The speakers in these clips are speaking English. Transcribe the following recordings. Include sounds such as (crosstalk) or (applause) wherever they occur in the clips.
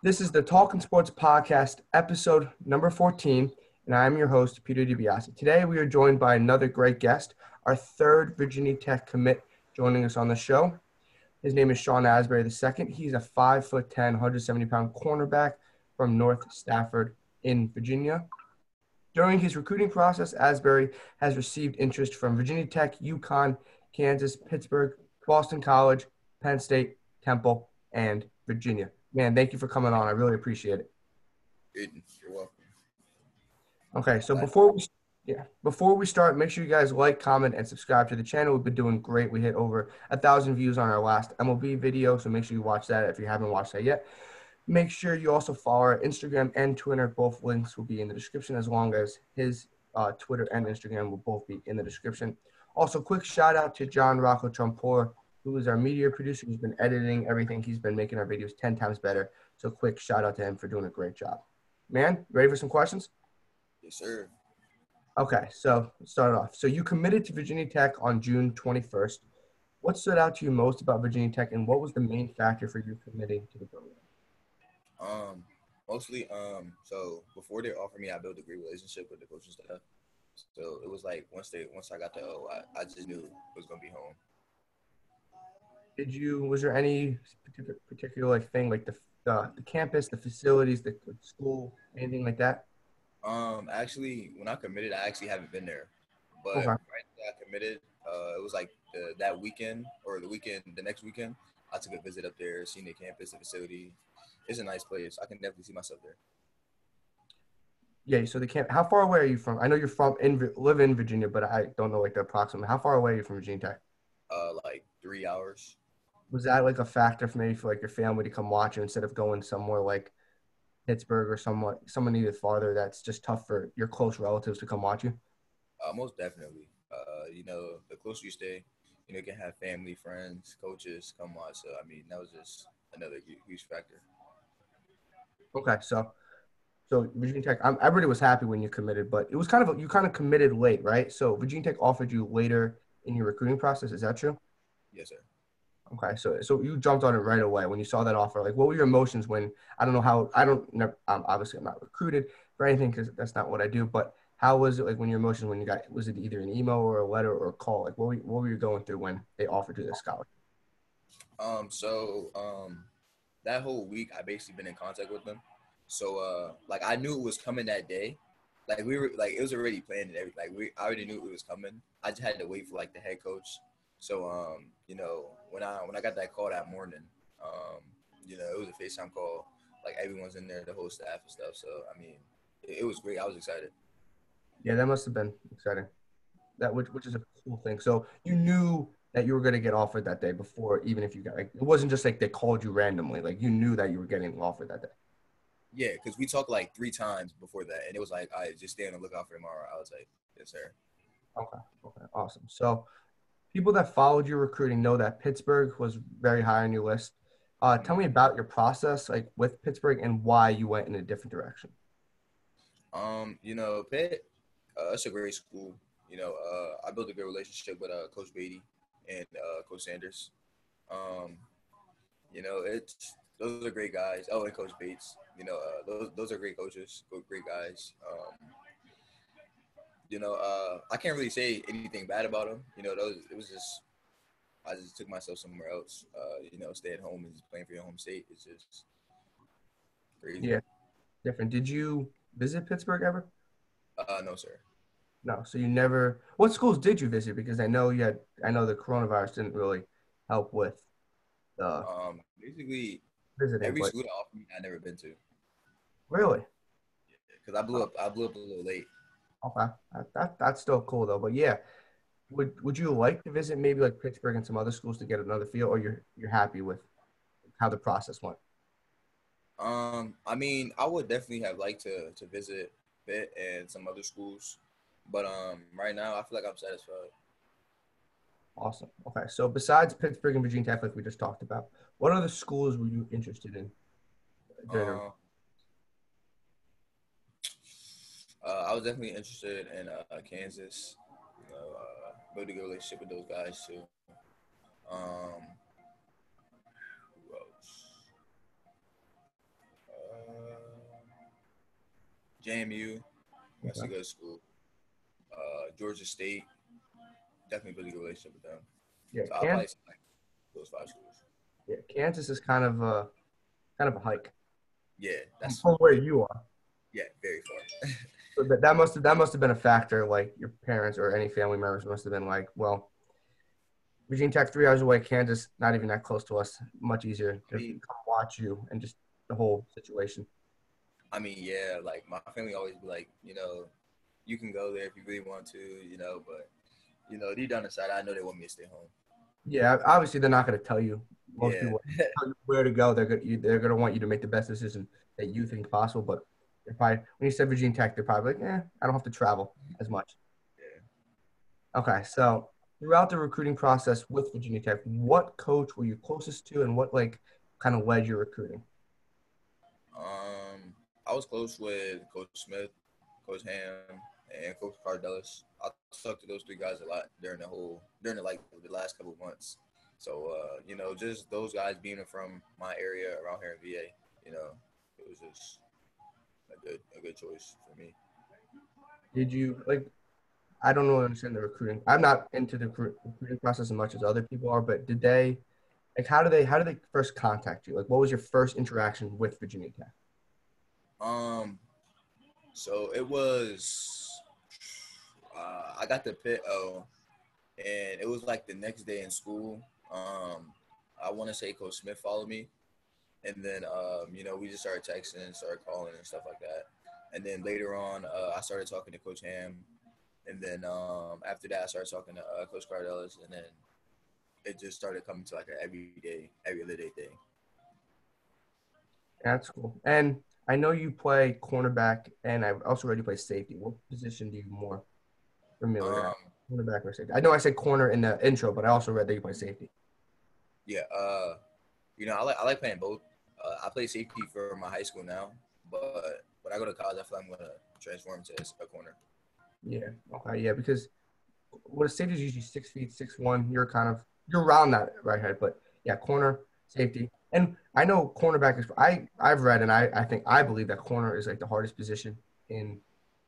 This is the Talking Sports Podcast, episode number 14, and I'm your host, Peter DiBiase. Today, we are joined by another great guest, our third Virginia Tech commit joining us on the show. His name is Sean Asbury II. He's a 5'10, 170 pound cornerback from North Stafford in Virginia. During his recruiting process, Asbury has received interest from Virginia Tech, UConn, Kansas, Pittsburgh, Boston College, Penn State, Temple, and Virginia. Man, thank you for coming on. I really appreciate it. You're welcome. Okay, so before we yeah before we start, make sure you guys like, comment, and subscribe to the channel. We've been doing great. We hit over a thousand views on our last MLB video, so make sure you watch that if you haven't watched that yet. Make sure you also follow our Instagram and Twitter. Both links will be in the description, as long as his uh, Twitter and Instagram will both be in the description. Also, quick shout out to John Rocco Trumpor, who is our media producer. He's been editing everything. He's been making our videos 10 times better. So, quick shout out to him for doing a great job. Man, ready for some questions? Yes, sir. Okay, so let's start off. So, you committed to Virginia Tech on June 21st. What stood out to you most about Virginia Tech, and what was the main factor for you committing to the program? Um, mostly, um, so before they offered me, I built a great relationship with the coaching staff. So it was like once they once I got to O, I, I just knew it was gonna be home. Did you? Was there any particular, particular like thing like the the, the campus, the facilities, the, school, anything like that? Um, actually, when I committed, I actually haven't been there, but Okay. right after I committed, uh, it was like the, that weekend or the weekend, the next weekend, I took a visit up there, seen the campus, the facility. It's a nice place. I can definitely see myself there. Yeah. So the camp. How far away are you from? I know you're from in live in Virginia, but I don't know like the approximate. How far away are you from Virginia Tech? Uh, like three hours. Was that like a factor for maybe for like your family to come watch you instead of going somewhere like Pittsburgh or somewhat someone even farther? That's just tough for your close relatives to come watch you. Uh, most definitely. Uh, you know, the closer you stay, you know, you can have family, friends, coaches come watch. So I mean, that was just another huge factor. Okay, so so Virginia Tech, I'm, everybody was happy when you committed, but it was kind of you kind of committed late, right? So Virginia Tech offered you later in your recruiting process. Is that true? Yes, sir. Okay, so so you jumped on it right away when you saw that offer. Like, what were your emotions when I don't know how I don't never, um, obviously I'm not recruited for anything because that's not what I do. But how was it like when your emotions when you got was it either an email or a letter or a call? Like, what were, what were you going through when they offered you this scholarship? Um, so um, that whole week, I basically been in contact with them. So uh, like I knew it was coming that day. Like we were like it was already planned and everything. Like we I already knew it was coming. I just had to wait for like the head coach. So um, you know, when I when I got that call that morning, um, you know, it was a FaceTime call. Like everyone's in there, the whole staff and stuff. So I mean, it, it was great. I was excited. Yeah, that must have been exciting. That which which is a cool thing. So you knew that you were going to get offered that day before, even if you got like it wasn't just like they called you randomly. Like you knew that you were getting offered that day. Yeah, because we talked like three times before that, and it was like, I just stay on the lookout for tomorrow. I was like, yes, sir. Okay. Okay. Awesome. So, people that followed your recruiting know that Pittsburgh was very high on your list. Uh, tell me about your process, like with Pittsburgh, and why you went in a different direction. Um, you know, Pitt, uh, it's a great school. You know, uh, I built a good relationship with uh, Coach Beatty and uh, Coach Sanders. Um, you know, it's those are great guys. Oh, and Coach Bates. You know, uh, those those are great coaches, great guys. Um, you know, uh, I can't really say anything bad about them. You know, those it was just I just took myself somewhere else. Uh, you know, stay at home and just playing for your home state. It's just crazy. Yeah. Different. Did you visit Pittsburgh ever? Uh, no, sir. No. So you never. What schools did you visit? Because I know you had. I know the coronavirus didn't really help with Um, basically, visiting. every but- school that offered me, I never been to really? because I blew up. I blew up a little late. Okay. That, that that's still cool though. But yeah. Would would you like to visit maybe like Pittsburgh and some other schools to get another feel, or you're you're happy with how the process went? Um, I mean, I would definitely have liked to to visit Pitt and some other schools, but um, right now I feel like I'm satisfied. Awesome. Okay. So besides Pittsburgh and Virginia Tech, like we just talked about, what other schools were you interested in? during the- Um, uh, I was definitely interested in uh, Kansas. You know, uh, build a good relationship with those guys too. Um, who else? Uh, JMU, that's okay. a good school. Uh, Georgia State, definitely a good relationship with them. Yeah, so Kansas, like those five schools. Yeah, Kansas is kind of a kind of a hike. Yeah, that's from where you are. Yeah, very far. (laughs) so that, that must have that must have been a factor. Like your parents or any family members must have been like, well, Virginia Tech three hours away, Kansas not even that close to us. Much easier to I mean, come watch you and just the whole situation. I mean, yeah, like my family always be like, you know, you can go there if you really want to, you know, but you know, deep down inside, I know they want me to stay home. Yeah, obviously they're not going to tell you. Most yeah. people tell you where to go. They're going they're going to want you to make the best decision that you think possible. But if I when you said Virginia Tech, they're probably like, eh, I don't have to travel as much. Yeah. Okay, so throughout the recruiting process with Virginia Tech, what coach were you closest to, and what like kind of led your recruiting? Um, I was close with Coach Smith, Coach Ham, and Coach Cardellis. I talked to those three guys a lot during the whole during the like the last couple of months. So uh, you know, just those guys being from my area around here in VA, you know, it was just good a good choice for me. Did you like? I don't know understand the recruiting. I'm not into the recruiting process as much as other people are, but did they like how do they how did they first contact you? Like what was your first interaction with Virginia Tech? Um so it was uh, I got the Pitt Oh, and it was like the next day in school. Um I wanna say Coach Smith followed me. And then um, you know, we just started texting, started calling and stuff like that. And then later on, uh, I started talking to Coach Ham, and then um, after that, I started talking to uh, Coach Cardelis, and then it just started coming to like an everyday, every other day thing. That's cool. And I know you play cornerback, and I also read you play safety. What position do you more familiar? Um, cornerback or safety? I know I said corner in the intro, but I also read that you play safety. Yeah, uh, you know, I like I like playing both. Uh, I play safety for my high school now, but when I go to college, I feel like I'm gonna transform to a corner. Yeah. Okay. Yeah, because what a safety is usually six feet, six one. You're kind of you're around that right head, but yeah, corner safety. And I know cornerback is I I've read and I I think I believe that corner is like the hardest position in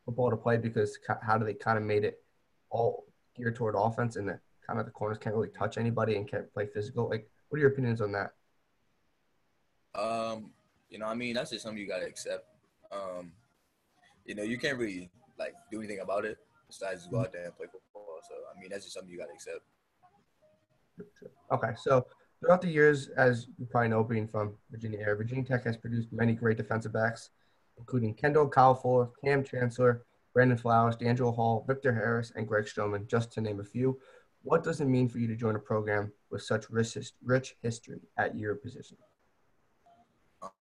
football to play because how do they kind of made it all geared toward offense and that kind of the corners can't really touch anybody and can't play physical. Like, what are your opinions on that? Um, you know, I mean, that's just something you gotta accept. Um, you know, you can't really like do anything about it besides go out there and play football. So, I mean, that's just something you gotta accept. Okay, so throughout the years, as you probably know, being from Virginia Air, Virginia Tech has produced many great defensive backs, including Kendall Fuller, Kam Chancellor, Brandon Flowers, DeAngelo Hall, Victor Harris, and Greg Stroman, just to name a few. What does it mean for you to join a program with such rich history at your position?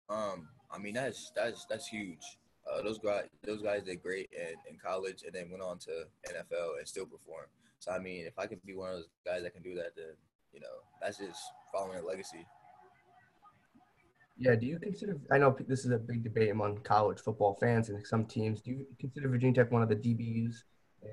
Um, I mean that's that's that's huge. Uh, those guys, those guys did great in, in college, and then went on to NFL and still perform. So I mean, if I can be one of those guys that can do that, then you know that's just following a legacy. Yeah. Do you consider? I know this is a big debate among college football fans and some teams. Do you consider Virginia Tech one of the DBUs?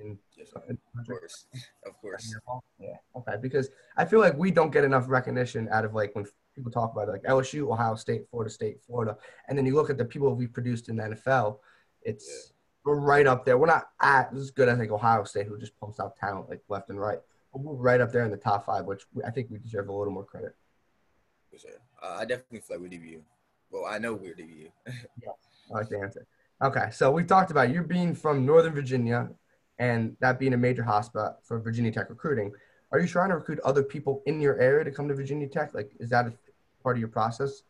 And yes, of course, of course. Yeah. Okay. Because I feel like we don't get enough recognition out of like when people talk about it, like LSU, Ohio State, Florida State, Florida, and then you look at the people we produced in the NFL. It's yeah. we're right up there. We're not at as good as like Ohio State, who just pumps out talent like left and right we're right up there in the top five, which I think we deserve a little more credit. For sure. Uh, I definitely feel like we're DBU. Well, I know we're DBU. (laughs) yeah, I like the answer. Okay, so we talked about you being from Northern Virginia and that being a major hotspot for Virginia Tech recruiting. Are you trying to recruit other people in your area to come to Virginia Tech? Like, is that a part of your process?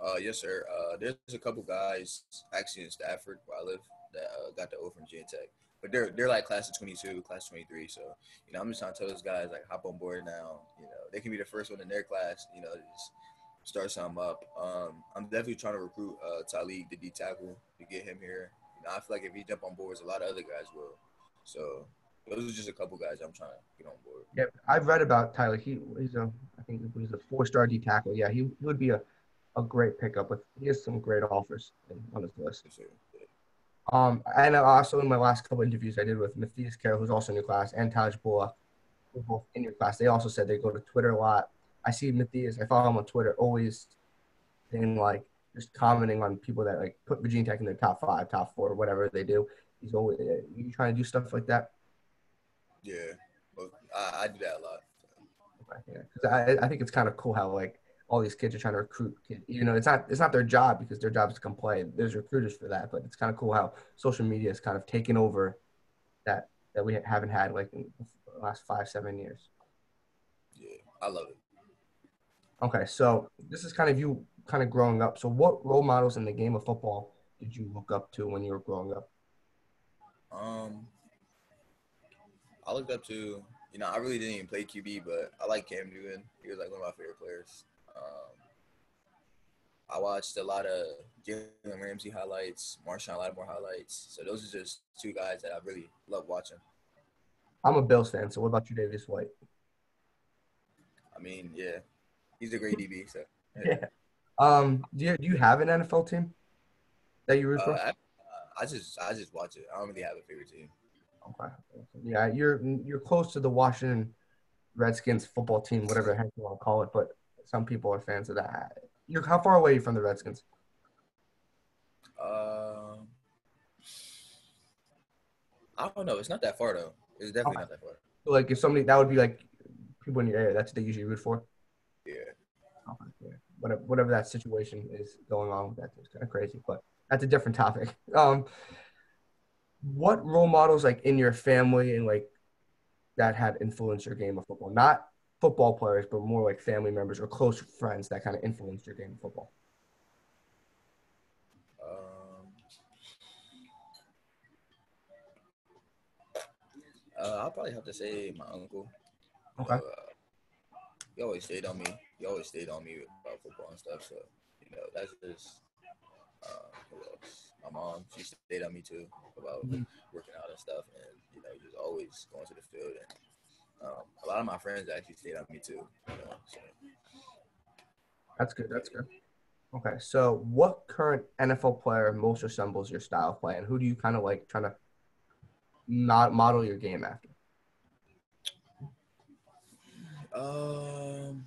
Uh, yes, sir. Uh, there's a couple guys actually in Stafford where I live that uh, got the O from Virginia Tech but they're they're like class of 22, class of 23. So you know, I'm just trying to tell those guys like hop on board now. You know, they can be the first one in their class. You know, just start something up. Um, I'm definitely trying to recruit uh, Talik, the D tackle, to get him here. You know, I feel like if he jump on boards, a lot of other guys will. So those are just a couple guys I'm trying to get on board. Yeah, I've read about Tyler. He he's a I think he's a four star D tackle. Yeah, he, he would be a, a great pickup. With he has some great offers on his list. Um, and also in my last couple interviews I did with Matthias Carroll, who's also in your class, and Taj Bullock, who both in your class, they also said they go to Twitter a lot. I see Matthias, I follow him on Twitter, always saying like just commenting on people that like put Virginia Tech in their top five, top four, whatever they do. He's always uh, you trying to do stuff like that. Yeah, well, I, I do that a lot. Yeah, because I I think it's kind of cool how like all these kids are trying to recruit kids. You know, it's not it's not their job because their job is to come play. There's recruiters for that, but it's kind of cool how social media is kind of taken over that that we haven't had like in the last five seven years. Yeah, I love it. Okay, so this is kind of you kind of growing up. So what role models in the game of football did you look up to when you were growing up? Um, I looked up to, you know, I really didn't even play QB, but I like Cam Newton. He was like one of my favorite players. Um, I watched a lot of Jalen Ramsey highlights, Marshon Lattimore highlights. So those are just two guys that I really love watching. I'm a Bills fan, so what about you, Davis White? I mean, yeah, he's a great DB. So yeah. (laughs) Um, do you do you have an NFL team that you root for? uh, I, I just I just watch it. I don't really have a favorite team. Okay. Yeah, you're you're close to the Washington Redskins football team, whatever the heck you want to call it, but some people are fans of that. You're how far away are you from the Redskins? Uh, I don't know. It's not that far though. It's definitely Okay. not that far. So, like if somebody that would be like people in your area, that's what they usually root for. Yeah. Okay, yeah. Whatever, whatever that situation is going on with that, it's kind of crazy, but that's a different topic. (laughs) Um, what role models like in your family and like that had influenced your game of football? Not football players, but more like family members or close friends that kind of influenced your game of football. Um, uh, I'll probably have to say my uncle. Okay. Uh, he always stayed on me. He always stayed on me about football and stuff. So, you know, that's just. Uh, who else? My mom, she stayed on me too about Mhm. working out and stuff, and you know, just always going to the field. And um, a lot of my friends actually stayed on me too. You know, so That's good. That's good. Okay, so what current NFL player most resembles your style of play, and who do you kind of like trying to not model your game after? Um,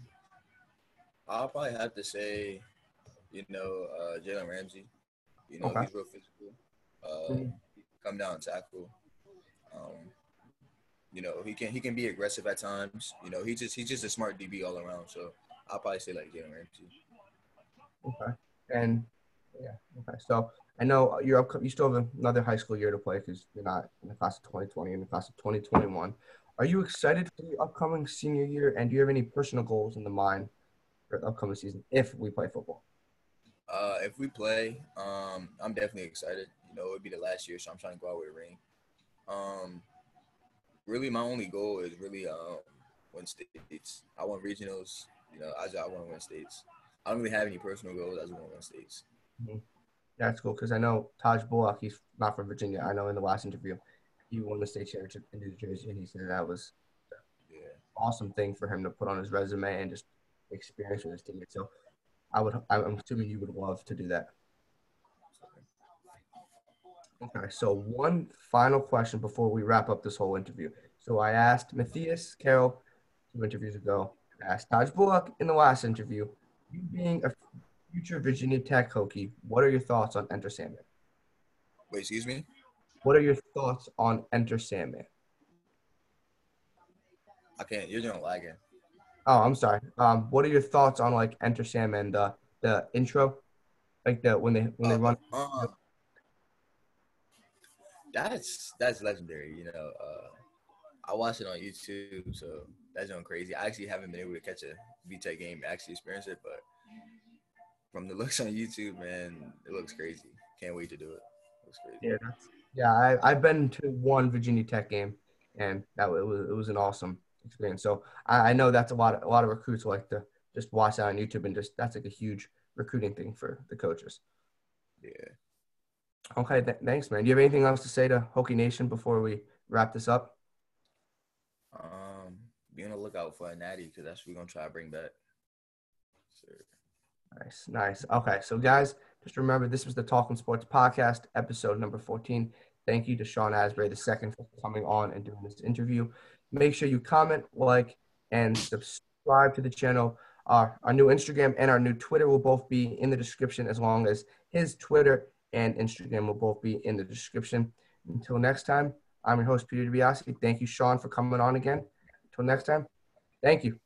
I'll probably have to say, you know, uh, Jalen Ramsey. You know, Okay. he's real physical. Uh, Mhm. come down and tackle. Um, you know, he can he can be aggressive at times. You know, he just he's just a smart DB all around. So I'll probably say like Jalen Ramsey. Okay, and yeah, okay. So I know you're up. You still have another high school year to play because you're not in the class of 2020, in the class of 2021. Are you excited for the upcoming senior year, and do you have any personal goals in the mind for the upcoming season if we play football? Uh, if we play, um, I'm definitely excited. You know, it would be the last year, so I'm trying to go out with a ring. Um, really, my only goal is really um, win states. I want regionals. You know, I just, I want to win states. I don't really have any personal goals. I just want to win states. That's cool because I know Taj Bullock. He's not from Virginia. I know in the last interview, he won the state championship in New Jersey, and he said that was Yeah. awesome thing for him to put on his resume and just experience with his teammates. So I would, I'm assuming you would love to do that. Okay, so one final question before we wrap up this whole interview. So I asked Matthias Carroll two interviews ago, I asked Taj Bullock in the last interview, you being a future Virginia Tech Hokie, what are your thoughts on Enter Sandman? Wait, excuse me. What are your thoughts on Enter Sandman? I can't. You're doing lagging. Oh, I'm sorry. Um, what are your thoughts on like Enter Sandman, the the intro, like the when they when they run? Uh, that's that's legendary. You know, uh, I watched it on YouTube, so that's going crazy. I actually haven't been able to catch a VTech game, actually experience it, but from the (laughs) looks on YouTube, man, it looks crazy. Can't wait to do it. Looks crazy. Yeah, that's, yeah. I I've been to one Virginia Tech game, and that was it was, it was an awesome experience. So I, I know that's a lot of, a lot of recruits like to just watch that on YouTube and just that's like a huge recruiting thing for the coaches. Yeah. Okay, th- thanks, man. Do you have anything else to say to Hokie Nation before we wrap this up? Um, be on the lookout for a natty because that's what we're gonna try to bring back. Sure. Nice, nice. Okay, so guys, just remember this was the Talking Sports Podcast, episode number 14. Thank you to Sean Asbury II for coming on and doing this interview. Make sure you comment, like, and subscribe to the channel. Our, our new Instagram and our new Twitter will both be in the description, as long as his Twitter and Instagram will both be in the description. Until next time, I'm your host, Peter DiBiase. Thank you, Sean, for coming on again. Until next time, thank you.